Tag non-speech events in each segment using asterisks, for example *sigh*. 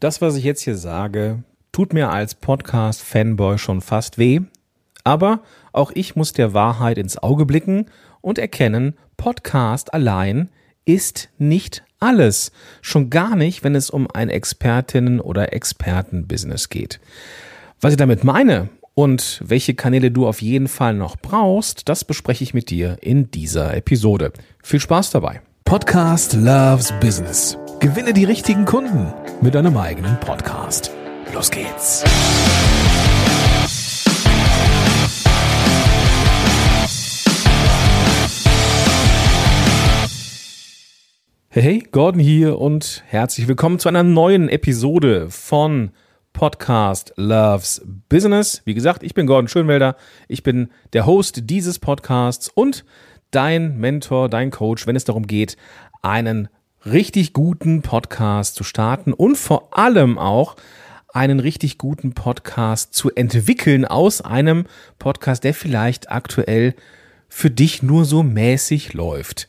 Das, was ich jetzt hier sage, tut mir als Podcast-Fanboy schon fast weh. Aber auch ich muss der Wahrheit ins Auge blicken und erkennen, Podcast allein ist nicht alles. Schon gar nicht, wenn es um ein Expertinnen- oder Expertenbusiness geht. Was ich damit meine und welche Kanäle du auf jeden Fall noch brauchst, das bespreche ich mit dir in dieser Episode. Viel Spaß dabei. Podcast Loves Business. Gewinne die richtigen Kunden mit deinem eigenen Podcast. Los geht's. Hey, hey, Gordon hier und herzlich willkommen zu einer neuen Episode von Podcast Loves Business. Wie gesagt, ich bin Gordon Schönwelder. Ich bin der Host dieses Podcasts und dein Mentor, dein Coach, wenn es darum geht, einen richtig guten Podcast zu starten und vor allem auch einen richtig guten Podcast zu entwickeln aus einem Podcast, der vielleicht aktuell für dich nur so mäßig läuft.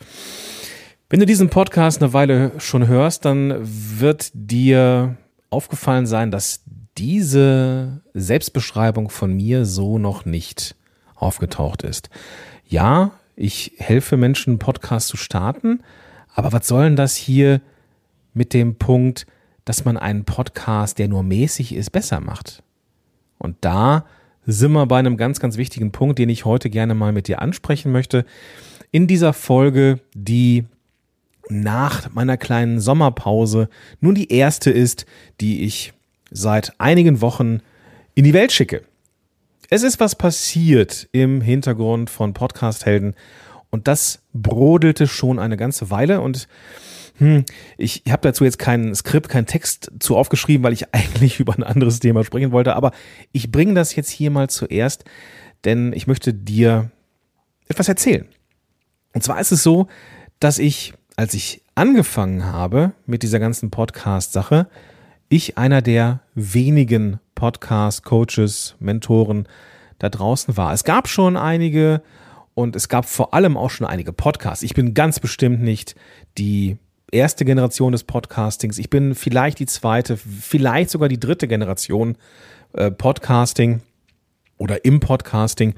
Wenn du diesen Podcast eine Weile schon hörst, dann wird dir aufgefallen sein, dass diese Selbstbeschreibung von mir so noch nicht aufgetaucht ist. Ja, ich helfe Menschen, einen Podcast zu starten, aber was soll denn das hier mit dem Punkt, dass man einen Podcast, der nur mäßig ist, besser macht? Und da sind wir bei einem ganz, ganz wichtigen Punkt, den ich heute gerne mal mit dir ansprechen möchte. In dieser Folge, die nach meiner kleinen Sommerpause nun die erste ist, die ich seit einigen Wochen in die Welt schicke. Es ist was passiert im Hintergrund von Podcast Helden und das brodelte schon eine ganze Weile und hm, ich habe dazu jetzt kein Skript, keinen Text zu aufgeschrieben, weil ich *laughs* eigentlich über ein anderes Thema sprechen wollte. Aber ich bringe das jetzt hier mal zuerst, denn ich möchte dir etwas erzählen. Und zwar ist es so, dass ich, als ich angefangen habe mit dieser ganzen Podcast-Sache, ich einer der wenigen Podcast-Coaches, Mentoren da draußen war. Es gab schon einige, und es gab vor allem auch schon einige Podcasts. Ich bin ganz bestimmt nicht die erste Generation des Podcastings. Ich bin vielleicht die zweite, vielleicht sogar die dritte Generation äh, Podcasting oder im Podcasting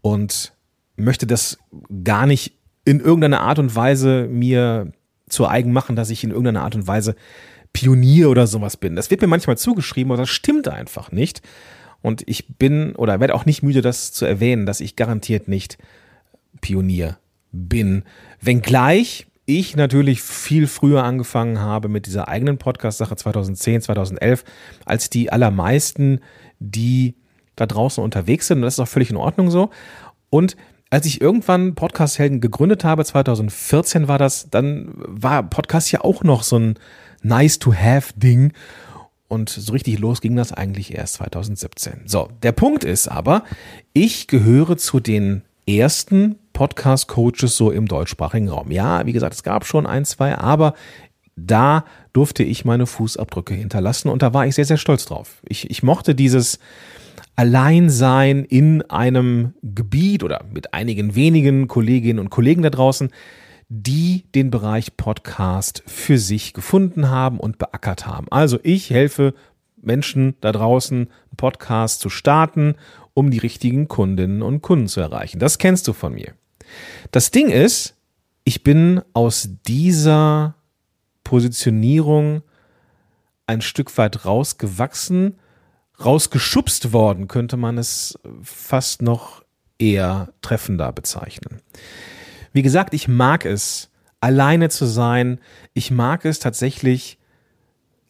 und möchte das gar nicht in irgendeiner Art und Weise mir zu eigen machen, dass ich in irgendeiner Art und Weise Pionier oder sowas bin. Das wird mir manchmal zugeschrieben, aber das stimmt einfach nicht. Und ich bin oder werde auch nicht müde, das zu erwähnen, dass ich garantiert nicht Pionier bin. Wenngleich ich natürlich viel früher angefangen habe mit dieser eigenen Podcast-Sache 2010, 2011, als die allermeisten, die da draußen unterwegs sind. Und das ist auch völlig in Ordnung so. Und als ich irgendwann Podcast Helden gegründet habe, 2014 war das, dann war Podcast ja auch noch so ein nice to have Ding. Und so richtig los ging das eigentlich erst 2017. So, der Punkt ist aber, ich gehöre zu den ersten Podcast-Coaches so im deutschsprachigen Raum. Ja, wie gesagt, es gab schon ein, zwei, aber da durfte ich meine Fußabdrücke hinterlassen und da war ich sehr, sehr stolz drauf. Ich, ich mochte dieses Alleinsein in einem Gebiet oder mit einigen wenigen Kolleginnen und Kollegen da draußen, die den Bereich Podcast für sich gefunden haben und beackert haben. Also ich helfe Menschen da draußen, einen Podcast zu starten, um die richtigen Kundinnen und Kunden zu erreichen. Das kennst du von mir. Das Ding ist, ich bin aus dieser Positionierung ein Stück weit rausgewachsen, rausgeschubst worden, könnte man es fast noch eher treffender bezeichnen. Wie gesagt, ich mag es, alleine zu sein. Ich mag es tatsächlich,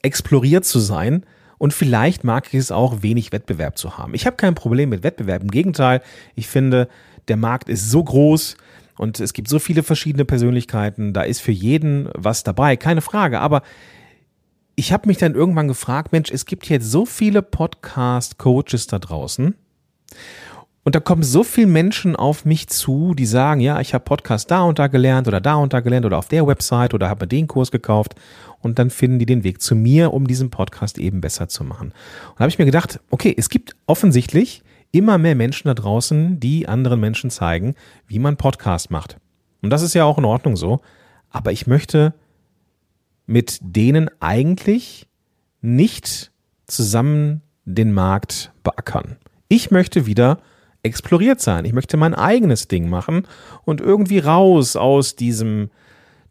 exploriert zu sein. Und vielleicht mag ich es auch, wenig Wettbewerb zu haben. Ich habe kein Problem mit Wettbewerb. Im Gegenteil, ich finde, der Markt ist so groß und es gibt so viele verschiedene Persönlichkeiten. Da ist für jeden was dabei, keine Frage. Aber ich habe mich dann irgendwann gefragt, Mensch, es gibt jetzt so viele Podcast-Coaches da draußen. Und da kommen so viele Menschen auf mich zu, die sagen, ja, ich habe Podcast da und da gelernt oder da und da gelernt oder auf der Website oder habe mir den Kurs gekauft. Und dann finden die den Weg zu mir, um diesen Podcast eben besser zu machen. Und da habe ich mir gedacht, okay, es gibt offensichtlich immer mehr Menschen da draußen, die anderen Menschen zeigen, wie man Podcast macht. Und das ist ja auch in Ordnung so. Aber ich möchte mit denen eigentlich nicht zusammen den Markt beackern. Ich möchte wieder exploriert sein. Ich möchte mein eigenes Ding machen und irgendwie raus aus diesem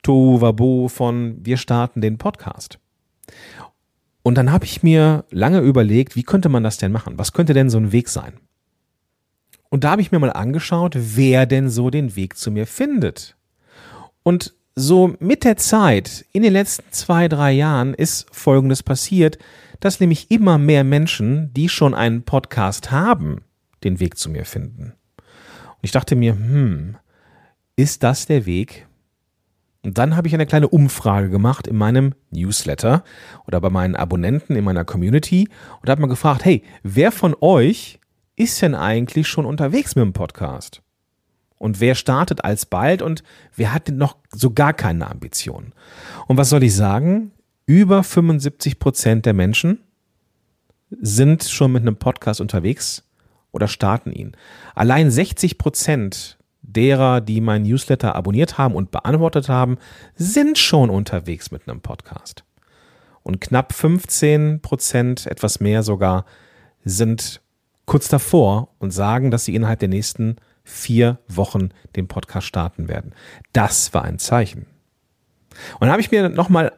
Tohuwabo von wir starten den Podcast. Und dann habe ich mir lange überlegt, wie könnte man das denn machen? Was könnte denn so ein Weg sein? Und da habe ich mir mal angeschaut, wer denn so den Weg zu mir findet. Und so mit der Zeit, in den letzten zwei, drei Jahren, ist Folgendes passiert, dass nämlich immer mehr Menschen, die schon einen Podcast haben, den Weg zu mir finden. Und ich dachte mir, hm, ist das der Weg? Und dann habe ich eine kleine Umfrage gemacht in meinem Newsletter oder bei meinen Abonnenten in meiner Community und habe mal gefragt, hey, wer von euch ist denn eigentlich schon unterwegs mit dem Podcast? Und wer startet alsbald und wer hat noch so gar keine Ambitionen? Und was soll ich sagen? Über 75 Prozent der Menschen sind schon mit einem Podcast unterwegs oder starten ihn. Allein 60 Prozent derer, die mein Newsletter abonniert haben und beantwortet haben, sind schon unterwegs mit einem Podcast. Und knapp 15 Prozent, etwas mehr sogar, sind kurz davor und sagen, dass sie innerhalb der nächsten vier Wochen den Podcast starten werden. Das war ein Zeichen. Und dann habe ich mir nochmal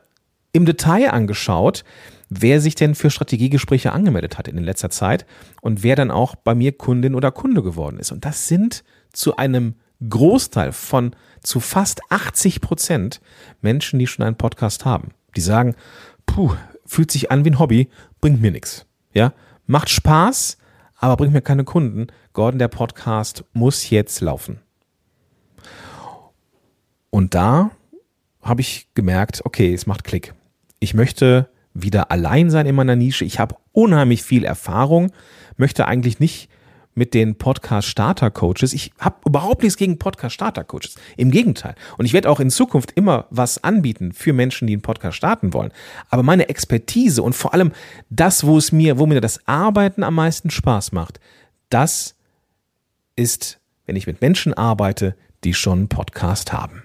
im Detail angeschaut, wer sich denn für Strategiegespräche angemeldet hat in letzter Zeit und wer dann auch bei mir Kundin oder Kunde geworden ist. Und das sind zu einem Großteil von zu fast 80 Prozent Menschen, die schon einen Podcast haben. Die sagen, puh, fühlt sich an wie ein Hobby, bringt mir nichts. Ja, macht Spaß, aber bringt mir keine Kunden. Gordon, der Podcast muss jetzt laufen. Und da habe ich gemerkt, okay, es macht Klick. Ich möchte wieder allein sein in meiner Nische. Ich habe unheimlich viel Erfahrung, möchte eigentlich nicht mit den Podcast Starter Coaches. Ich habe überhaupt nichts gegen Podcast Starter Coaches. Im Gegenteil. Und ich werde auch in Zukunft immer was anbieten für Menschen, die einen Podcast starten wollen. Aber meine Expertise und vor allem das, wo es mir, wo mir das Arbeiten am meisten Spaß macht, das ist, wenn ich mit Menschen arbeite, die schon einen Podcast haben.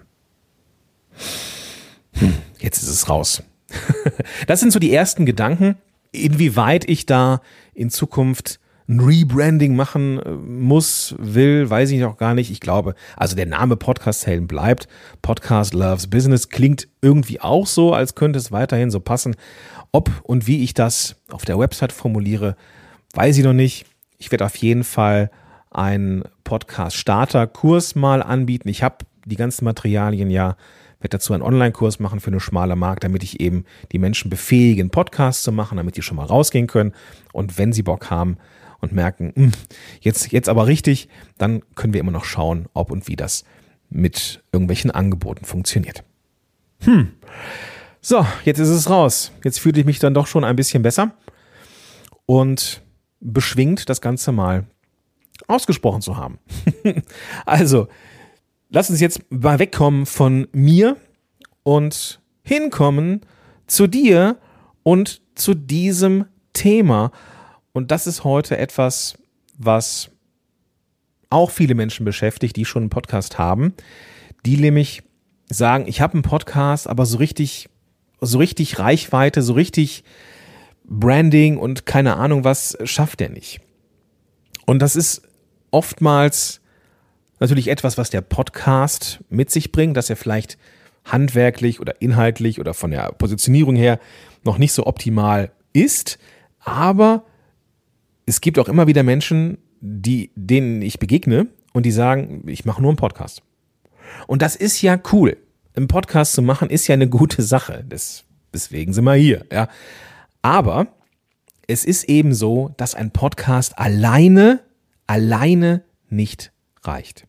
Hm, jetzt ist es raus. *laughs* das sind so die ersten Gedanken, inwieweit ich da in Zukunft ein Rebranding machen äh, muss, will, weiß ich noch gar nicht. Ich glaube, also der Name Podcast Helden bleibt. Podcast Loves Business klingt irgendwie auch so, als könnte es weiterhin so passen. Ob und wie ich das auf der Website formuliere, weiß ich noch nicht. Ich werde auf jeden Fall einen Podcast-Starter-Kurs mal anbieten. Ich habe die ganzen Materialien ja werde dazu einen Online-Kurs machen für eine schmale Markt, damit ich eben die Menschen befähigen, Podcasts zu machen, damit die schon mal rausgehen können. Und wenn sie Bock haben und merken, hm, jetzt, jetzt aber richtig, dann können wir immer noch schauen, ob und wie das mit irgendwelchen Angeboten funktioniert. Hm. So, jetzt ist es raus. Jetzt fühle ich mich dann doch schon ein bisschen besser und beschwingt das Ganze mal ausgesprochen zu haben. *laughs* also, lass uns jetzt mal wegkommen von mir und hinkommen zu dir und zu diesem Thema. Und das ist heute etwas, was auch viele Menschen beschäftigt, die schon einen Podcast haben, die nämlich sagen, ich habe einen Podcast, aber so richtig, so richtig Reichweite, so richtig Branding und keine Ahnung was schafft er nicht. Und das ist oftmals natürlich etwas, was der Podcast mit sich bringt, dass er vielleicht handwerklich oder inhaltlich oder von der Positionierung her noch nicht so optimal ist. Aber es gibt auch immer wieder Menschen, die, denen ich begegne und die sagen, ich mache nur einen Podcast. Und das ist ja cool. Einen Podcast zu machen ist ja eine gute Sache. Das, deswegen sind wir hier. Ja. Aber es ist eben so, dass ein Podcast alleine, alleine nicht reicht.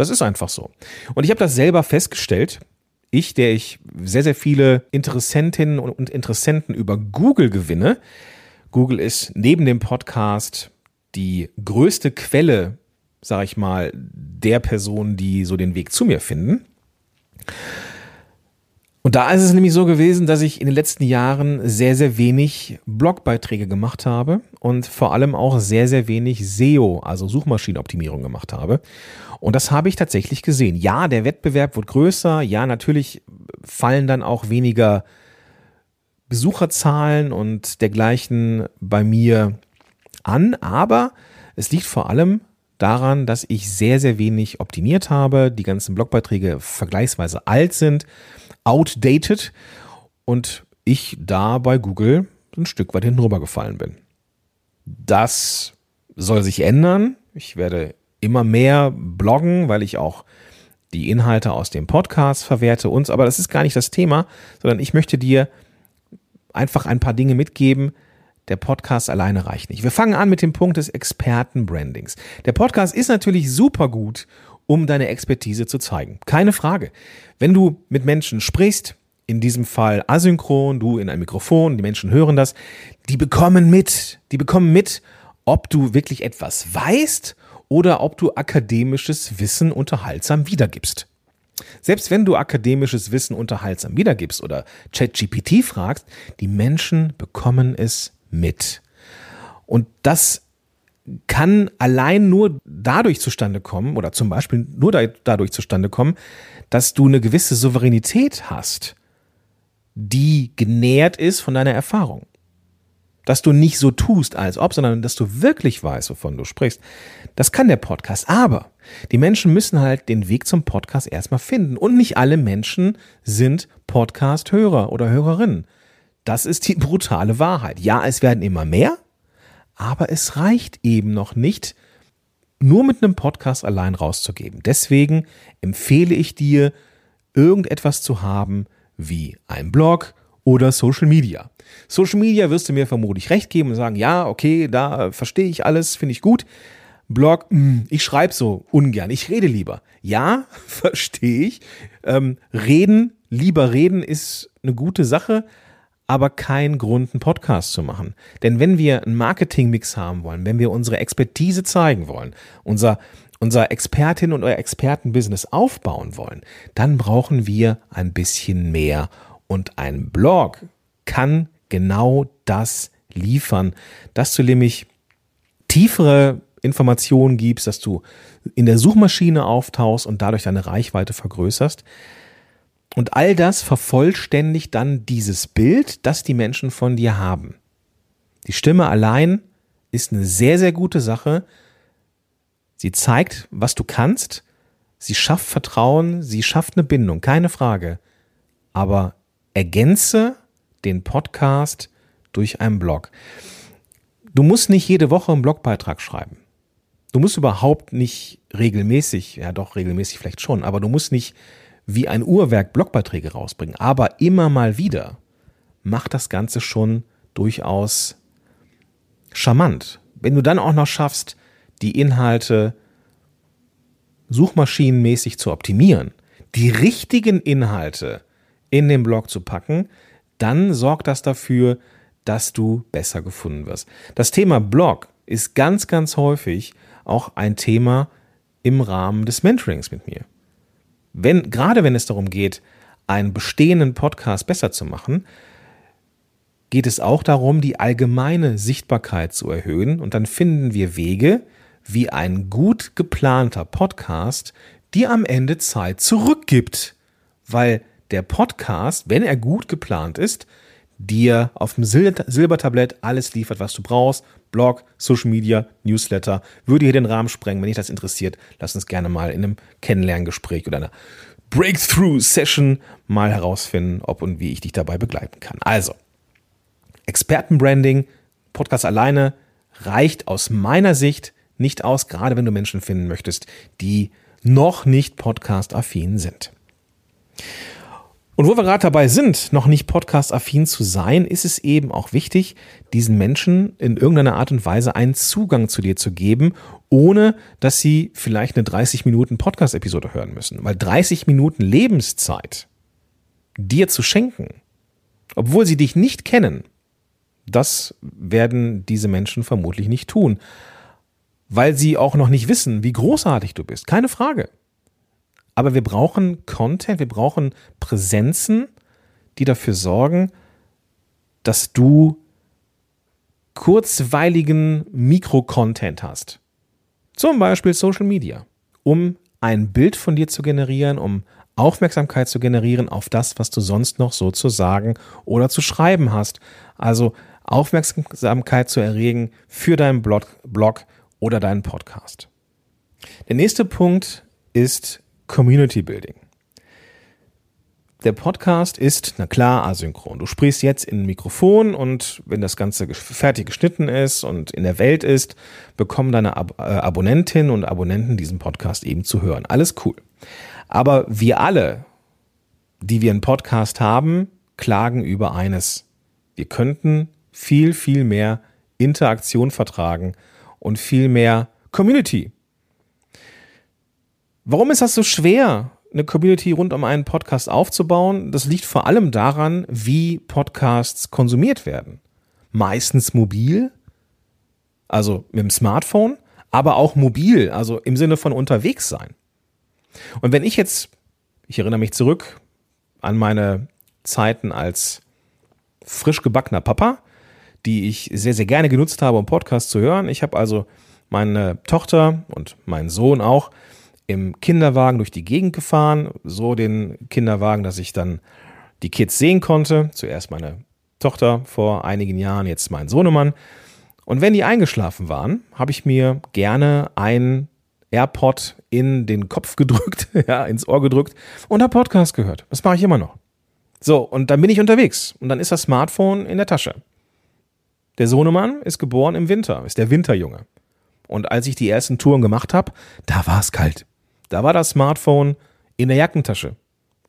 Das ist einfach so. Und ich habe das selber festgestellt. Ich, der ich sehr, sehr viele Interessentinnen und Interessenten über Google gewinne. Google ist neben dem Podcast die größte Quelle, sage ich mal, der Personen, die so den Weg zu mir finden. Und da ist es nämlich so gewesen, dass ich in den letzten Jahren sehr, sehr wenig Blogbeiträge gemacht habe und vor allem auch sehr, sehr wenig SEO, also Suchmaschinenoptimierung gemacht habe. Und das habe ich tatsächlich gesehen. Ja, der Wettbewerb wird größer. Ja, natürlich fallen dann auch weniger Besucherzahlen und dergleichen bei mir an, aber es liegt vor allem daran, dass ich sehr, sehr wenig optimiert habe, die ganzen Blogbeiträge vergleichsweise alt sind, outdated und ich da bei Google ein Stück weit hinten rübergefallen bin. Das soll sich ändern. Ich werde immer mehr bloggen, weil ich auch die Inhalte aus dem Podcast verwerte uns, aber das ist gar nicht das Thema, sondern ich möchte dir einfach ein paar Dinge mitgeben. Der Podcast alleine reicht nicht. Wir fangen an mit dem Punkt des Expertenbrandings. Der Podcast ist natürlich super gut, um deine Expertise zu zeigen. Keine Frage. Wenn du mit Menschen sprichst, in diesem Fall asynchron, du in ein Mikrofon, die Menschen hören das, die bekommen mit, die bekommen mit, ob du wirklich etwas weißt oder ob du akademisches Wissen unterhaltsam wiedergibst. Selbst wenn du akademisches Wissen unterhaltsam wiedergibst oder ChatGPT fragst, die Menschen bekommen es mit. Und das kann allein nur dadurch zustande kommen oder zum Beispiel nur dadurch zustande kommen, dass du eine gewisse Souveränität hast, die genährt ist von deiner Erfahrung dass du nicht so tust, als ob, sondern dass du wirklich weißt, wovon du sprichst. Das kann der Podcast. Aber die Menschen müssen halt den Weg zum Podcast erstmal finden. Und nicht alle Menschen sind Podcast-Hörer oder Hörerinnen. Das ist die *laughs* brutale Wahrheit. Ja, es werden immer mehr, aber es reicht eben noch nicht, nur mit einem Podcast allein rauszugeben. Deswegen empfehle ich dir, irgendetwas zu haben wie ein Blog oder Social Media. Social Media wirst du mir vermutlich recht geben und sagen, ja, okay, da verstehe ich alles, finde ich gut. Blog, hm, ich schreibe so ungern, ich rede lieber. Ja, *laughs* verstehe ich. Ähm, reden, lieber reden ist eine gute Sache, aber kein Grund, einen Podcast zu machen. Denn wenn wir einen Marketingmix haben wollen, wenn wir unsere Expertise zeigen wollen, unser, unser Expertin und euer Expertenbusiness aufbauen wollen, dann brauchen wir ein bisschen mehr. Und ein Blog kann genau das liefern, dass du nämlich tiefere Informationen gibst, dass du in der Suchmaschine auftauchst und dadurch deine Reichweite vergrößerst. Und all das vervollständigt dann dieses Bild, das die Menschen von dir haben. Die Stimme allein ist eine sehr, sehr gute Sache. Sie zeigt, was du kannst. Sie schafft Vertrauen. Sie schafft eine Bindung. Keine Frage. Aber ergänze den Podcast durch einen Blog. Du musst nicht jede Woche einen Blogbeitrag schreiben. Du musst überhaupt nicht regelmäßig, ja doch regelmäßig vielleicht schon, aber du musst nicht wie ein Uhrwerk Blogbeiträge rausbringen. Aber immer mal wieder macht das Ganze schon durchaus charmant. Wenn du dann auch noch schaffst, die Inhalte suchmaschinenmäßig zu optimieren, die richtigen Inhalte in den Blog zu packen, dann sorgt das dafür, dass du besser gefunden wirst. Das Thema Blog ist ganz, ganz häufig auch ein Thema im Rahmen des Mentorings mit mir. Wenn, gerade wenn es darum geht, einen bestehenden Podcast besser zu machen, geht es auch darum, die allgemeine Sichtbarkeit zu erhöhen. Und dann finden wir Wege, wie ein gut geplanter Podcast dir am Ende Zeit zurückgibt. Weil der Podcast, wenn er gut geplant ist, dir auf dem Sil Silbertablett alles liefert, was du brauchst. Blog, Social Media, Newsletter. Würde hier den Rahmen sprengen. Wenn dich das interessiert, lass uns gerne mal in einem Kennenlerngespräch oder einer Breakthrough-Session mal herausfinden, ob und wie ich dich dabei begleiten kann. Also, Expertenbranding, Podcast alleine reicht aus meiner Sicht nicht aus, gerade wenn du Menschen finden möchtest, die noch nicht podcast-affin sind. Und wo wir gerade dabei sind, noch nicht podcast-affin zu sein, ist es eben auch wichtig, diesen Menschen in irgendeiner Art und Weise einen Zugang zu dir zu geben, ohne dass sie vielleicht eine 30 Minuten Podcast-Episode hören müssen. Weil 30 Minuten Lebenszeit dir zu schenken, obwohl sie dich nicht kennen, das werden diese Menschen vermutlich nicht tun. Weil sie auch noch nicht wissen, wie großartig du bist. Keine Frage. Aber wir brauchen Content, wir brauchen Präsenzen, die dafür sorgen, dass du kurzweiligen Mikrocontent hast. Zum Beispiel Social Media, um ein Bild von dir zu generieren, um Aufmerksamkeit zu generieren auf das, was du sonst noch so zu sagen oder zu schreiben hast. Also Aufmerksamkeit zu erregen für deinen Blog, Blog oder deinen Podcast. Der nächste Punkt ist Community Building. Der Podcast ist, na klar, asynchron. Du sprichst jetzt in ein Mikrofon und wenn das Ganze fertig geschnitten ist und in der Welt ist, bekommen deine Ab äh, Abonnentinnen und Abonnenten diesen Podcast eben zu hören. Alles cool. Aber wir alle, die wir einen Podcast haben, klagen über eines. Wir könnten viel, viel mehr Interaktion vertragen und viel mehr Community. Warum ist das so schwer, eine Community rund um einen Podcast aufzubauen? Das liegt vor allem daran, wie Podcasts konsumiert werden. Meistens mobil, also mit dem Smartphone, aber auch mobil, also im Sinne von unterwegs sein. Und wenn ich jetzt, ich erinnere mich zurück an meine Zeiten als frisch gebackener Papa, die ich sehr, sehr gerne genutzt habe, um Podcasts zu hören. Ich habe also meine Tochter und meinen Sohn auch im Kinderwagen durch die Gegend gefahren. So den Kinderwagen, dass ich dann die Kids sehen konnte. Zuerst meine Tochter vor einigen Jahren, jetzt mein Sohnemann. Und wenn die eingeschlafen waren, habe ich mir gerne ein AirPod in den Kopf gedrückt, *laughs* ja, ins Ohr gedrückt und habe Podcast gehört. Das mache ich immer noch. So, und dann bin ich unterwegs und dann ist das Smartphone in der Tasche. Der Sohnemann ist geboren im Winter, ist der Winterjunge. Und als ich die ersten Touren gemacht habe, da war es kalt. Da war das Smartphone in der Jackentasche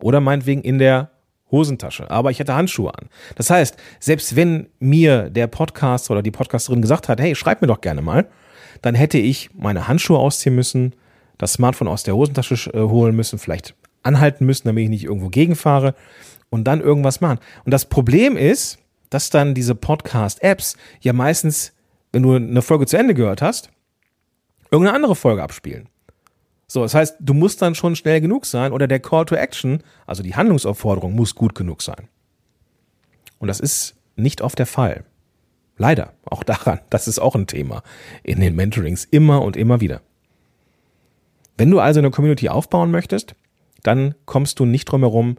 oder meinetwegen in der Hosentasche, aber ich hatte Handschuhe an. Das heißt, selbst wenn mir der Podcast oder die Podcasterin gesagt hat, hey, schreib mir doch gerne mal, dann hätte ich meine Handschuhe ausziehen müssen, das Smartphone aus der Hosentasche äh, holen müssen, vielleicht anhalten müssen, damit ich nicht irgendwo gegenfahre und dann irgendwas machen. Und das Problem ist, dass dann diese Podcast-Apps ja meistens, wenn du eine Folge zu Ende gehört hast, irgendeine andere Folge abspielen. So, das heißt, du musst dann schon schnell genug sein oder der Call to Action, also die Handlungsaufforderung, muss gut genug sein. Und das ist nicht oft der Fall. Leider, auch daran, das ist auch ein Thema in den Mentorings immer und immer wieder. Wenn du also eine Community aufbauen möchtest, dann kommst du nicht drum herum,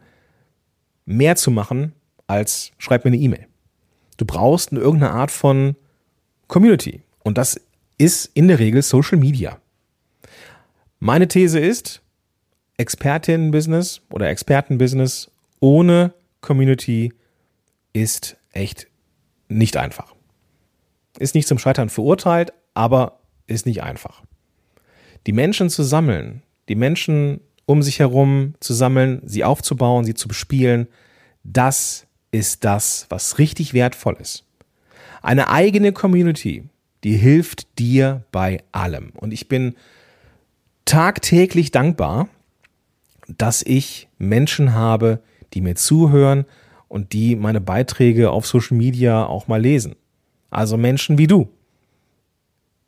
mehr zu machen als schreib mir eine E-Mail. Du brauchst irgendeine Art von Community. Und das ist in der Regel Social Media. Meine These ist, Expertinnen-Business oder Experten-Business ohne Community ist echt nicht einfach. Ist nicht zum Scheitern verurteilt, aber ist nicht einfach. Die Menschen zu sammeln, die Menschen um sich herum zu sammeln, sie aufzubauen, sie zu bespielen, das ist das, was richtig wertvoll ist. Eine eigene Community, die hilft dir bei allem. Und ich bin tagtäglich dankbar, dass ich Menschen habe, die mir zuhören und die meine Beiträge auf Social Media auch mal lesen. Also Menschen wie du.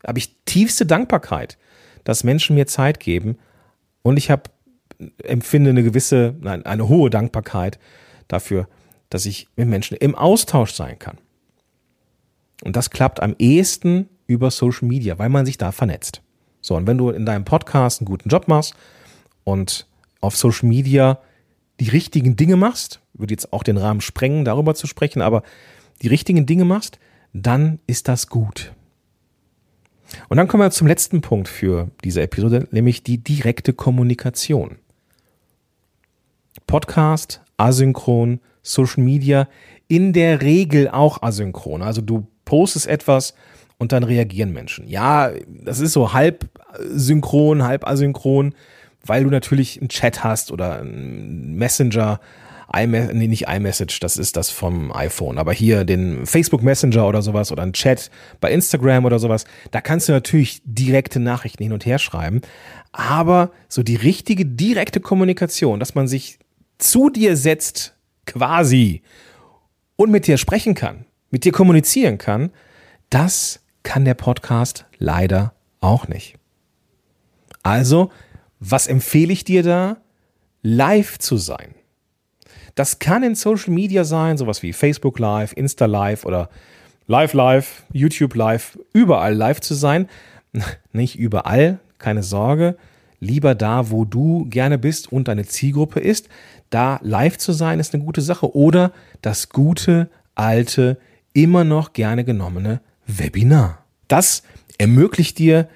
Habe ich tiefste Dankbarkeit, dass Menschen mir Zeit geben und ich habe empfinde eine gewisse, nein, eine hohe Dankbarkeit dafür, dass ich mit Menschen im Austausch sein kann. Und das klappt am ehesten über Social Media, weil man sich da vernetzt. So, und wenn du in deinem Podcast einen guten Job machst und auf Social Media die richtigen Dinge machst, würde jetzt auch den Rahmen sprengen, darüber zu sprechen, aber die richtigen Dinge machst, dann ist das gut. Und dann kommen wir zum letzten Punkt für diese Episode, nämlich die direkte Kommunikation. Podcast, asynchron, Social Media in der Regel auch asynchron. Also du postest etwas und dann reagieren Menschen. Ja, das ist so halb synchron, halb asynchron, weil du natürlich einen Chat hast oder einen Messenger, nee, nicht iMessage, das ist das vom iPhone, aber hier den Facebook Messenger oder sowas oder ein Chat bei Instagram oder sowas, da kannst du natürlich direkte Nachrichten hin und her schreiben, aber so die richtige direkte Kommunikation, dass man sich zu dir setzt quasi und mit dir sprechen kann, mit dir kommunizieren kann, das kann der Podcast leider auch nicht. Also, was empfehle ich dir da? Live zu sein. Das kann in Social Media sein, sowas wie Facebook Live, Insta Live oder Live Live, YouTube Live, überall live zu sein. *laughs* Nicht überall, keine Sorge. lieber da, wo du gerne bist und deine Zielgruppe ist. Da live zu sein ist eine gute Sache. Oder das gute, alte, immer noch gerne genommene Webinar. Das ermöglicht dir,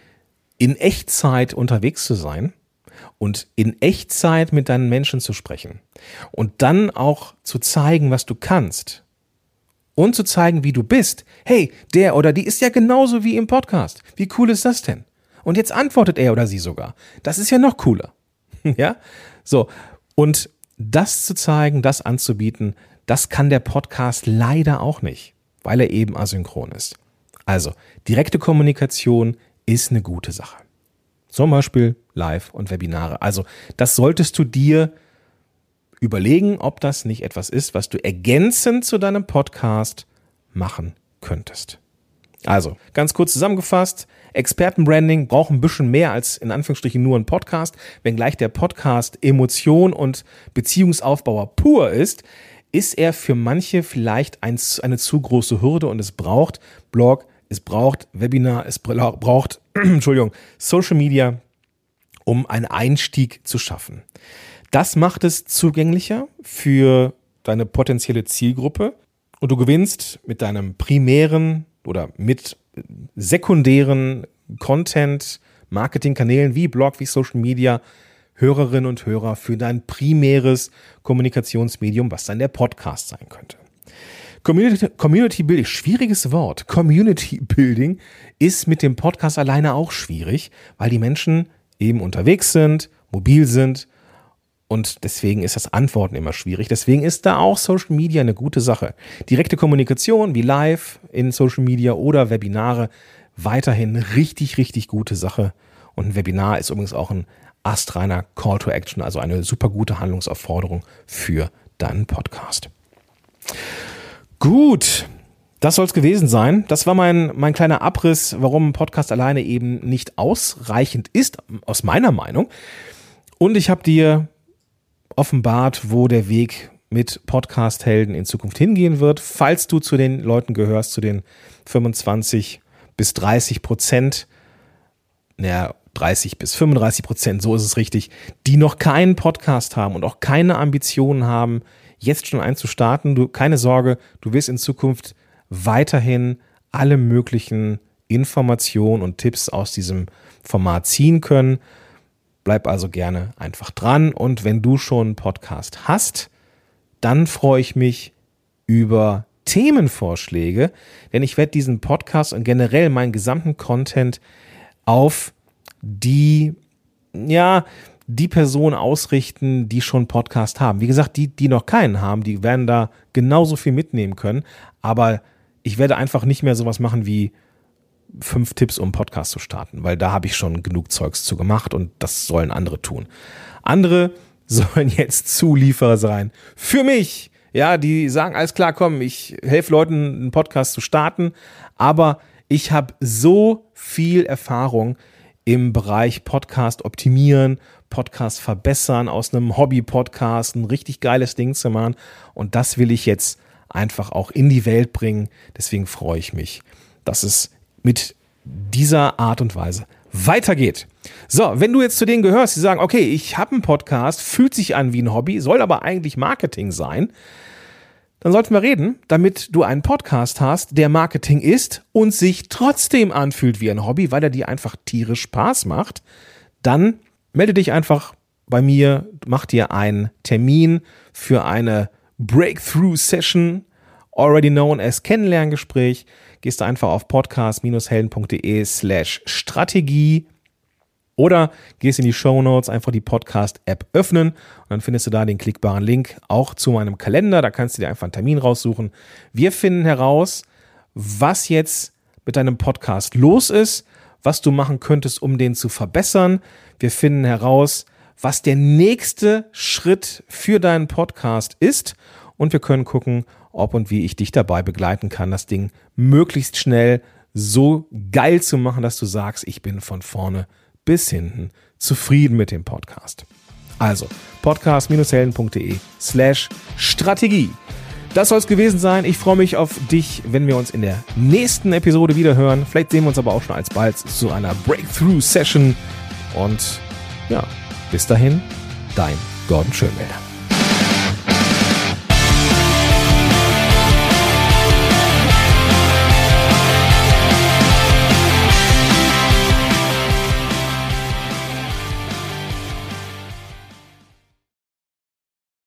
in Echtzeit unterwegs zu sein und in Echtzeit mit deinen Menschen zu sprechen und dann auch zu zeigen, was du kannst und zu zeigen, wie du bist. Hey, der oder die ist ja genauso wie im Podcast. Wie cool ist das denn? Und jetzt antwortet er oder sie sogar. Das ist ja noch cooler. *laughs* ja? So. Und das zu zeigen, das anzubieten, das kann der Podcast leider auch nicht, weil er eben asynchron ist. Also, direkte Kommunikation ist eine gute Sache. Zum Beispiel Live und Webinare. Also, das solltest du dir überlegen, ob das nicht etwas ist, was du ergänzend zu deinem Podcast machen könntest. Also, ganz kurz zusammengefasst, Expertenbranding braucht ein bisschen mehr als in Anführungsstrichen nur ein Podcast. Wenngleich der Podcast Emotion und Beziehungsaufbauer pur ist, ist er für manche vielleicht ein, eine zu große Hürde und es braucht Blog, es braucht Webinar, es braucht, *clears throat* Entschuldigung, Social Media, um einen Einstieg zu schaffen. Das macht es zugänglicher für deine potenzielle Zielgruppe und du gewinnst mit deinem primären oder mit sekundären Content, Marketingkanälen wie Blog, wie Social Media Hörerinnen und Hörer für dein primäres Kommunikationsmedium, was dann der Podcast sein könnte. Community, Community Building, schwieriges Wort. Community Building ist mit dem Podcast alleine auch schwierig, weil die Menschen eben unterwegs sind, mobil sind und deswegen ist das Antworten immer schwierig. Deswegen ist da auch Social Media eine gute Sache. Direkte Kommunikation wie Live in Social Media oder Webinare weiterhin richtig, richtig gute Sache. Und ein Webinar ist übrigens auch ein astreiner Call to Action, also eine super gute Handlungsaufforderung für deinen Podcast. Gut, das soll es gewesen sein. Das war mein, mein kleiner Abriss, warum ein Podcast alleine eben nicht ausreichend ist, aus meiner Meinung. Und ich habe dir offenbart, wo der Weg mit Podcast-Helden in Zukunft hingehen wird. Falls du zu den Leuten gehörst, zu den 25 bis 30 Prozent, naja, 30 bis 35 Prozent, so ist es richtig, die noch keinen Podcast haben und auch keine Ambitionen haben, jetzt schon einzustarten. Du, keine Sorge, du wirst in Zukunft weiterhin alle möglichen Informationen und Tipps aus diesem Format ziehen können. Bleib also gerne einfach dran. Und wenn du schon einen Podcast hast, dann freue ich mich über Themenvorschläge, denn ich werde diesen Podcast und generell meinen gesamten Content auf die, ja, die Person ausrichten, die schon Podcast haben. Wie gesagt, die, die noch keinen haben, die werden da genauso viel mitnehmen können. Aber ich werde einfach nicht mehr sowas machen wie fünf Tipps, um Podcast zu starten, weil da habe ich schon genug Zeugs zu gemacht und das sollen andere tun. Andere *laughs* sollen jetzt Zulieferer sein. Für mich, ja, die sagen, alles klar, komm, ich helfe Leuten, einen Podcast zu starten, aber ich habe so viel Erfahrung im Bereich Podcast optimieren, Podcast verbessern, aus einem Hobby-Podcast ein richtig geiles Ding zu machen. Und das will ich jetzt einfach auch in die Welt bringen. Deswegen freue ich mich, dass es mit dieser Art und Weise weitergeht. So, wenn du jetzt zu denen gehörst, die sagen, okay, ich habe einen Podcast, fühlt sich an wie ein Hobby, soll aber eigentlich Marketing sein, dann sollten wir reden, damit du einen Podcast hast, der Marketing ist und sich trotzdem anfühlt wie ein Hobby, weil er dir einfach tierisch Spaß macht. Dann melde dich einfach bei mir, mach dir einen Termin für eine Breakthrough Session, already known as Kennenlerngespräch gehst du einfach auf podcast-helden.de slash Strategie oder gehst in die Show Notes, einfach die Podcast-App öffnen und dann findest du da den klickbaren Link auch zu meinem Kalender. Da kannst du dir einfach einen Termin raussuchen. Wir finden heraus, was jetzt mit deinem Podcast los ist, was du machen könntest, um den zu verbessern. Wir finden heraus, was der nächste Schritt für deinen Podcast ist und wir können gucken, ob und wie ich dich dabei begleiten kann, das Ding möglichst schnell so geil zu machen, dass du sagst, ich bin von vorne bis hinten zufrieden mit dem Podcast. Also podcast-helden.de slash Strategie. Das soll es gewesen sein. Ich freue mich auf dich, wenn wir uns in der nächsten Episode wieder hören. Vielleicht sehen wir uns aber auch schon alsbald zu einer Breakthrough-Session. Und ja, bis dahin, dein Gordon Schönwälder.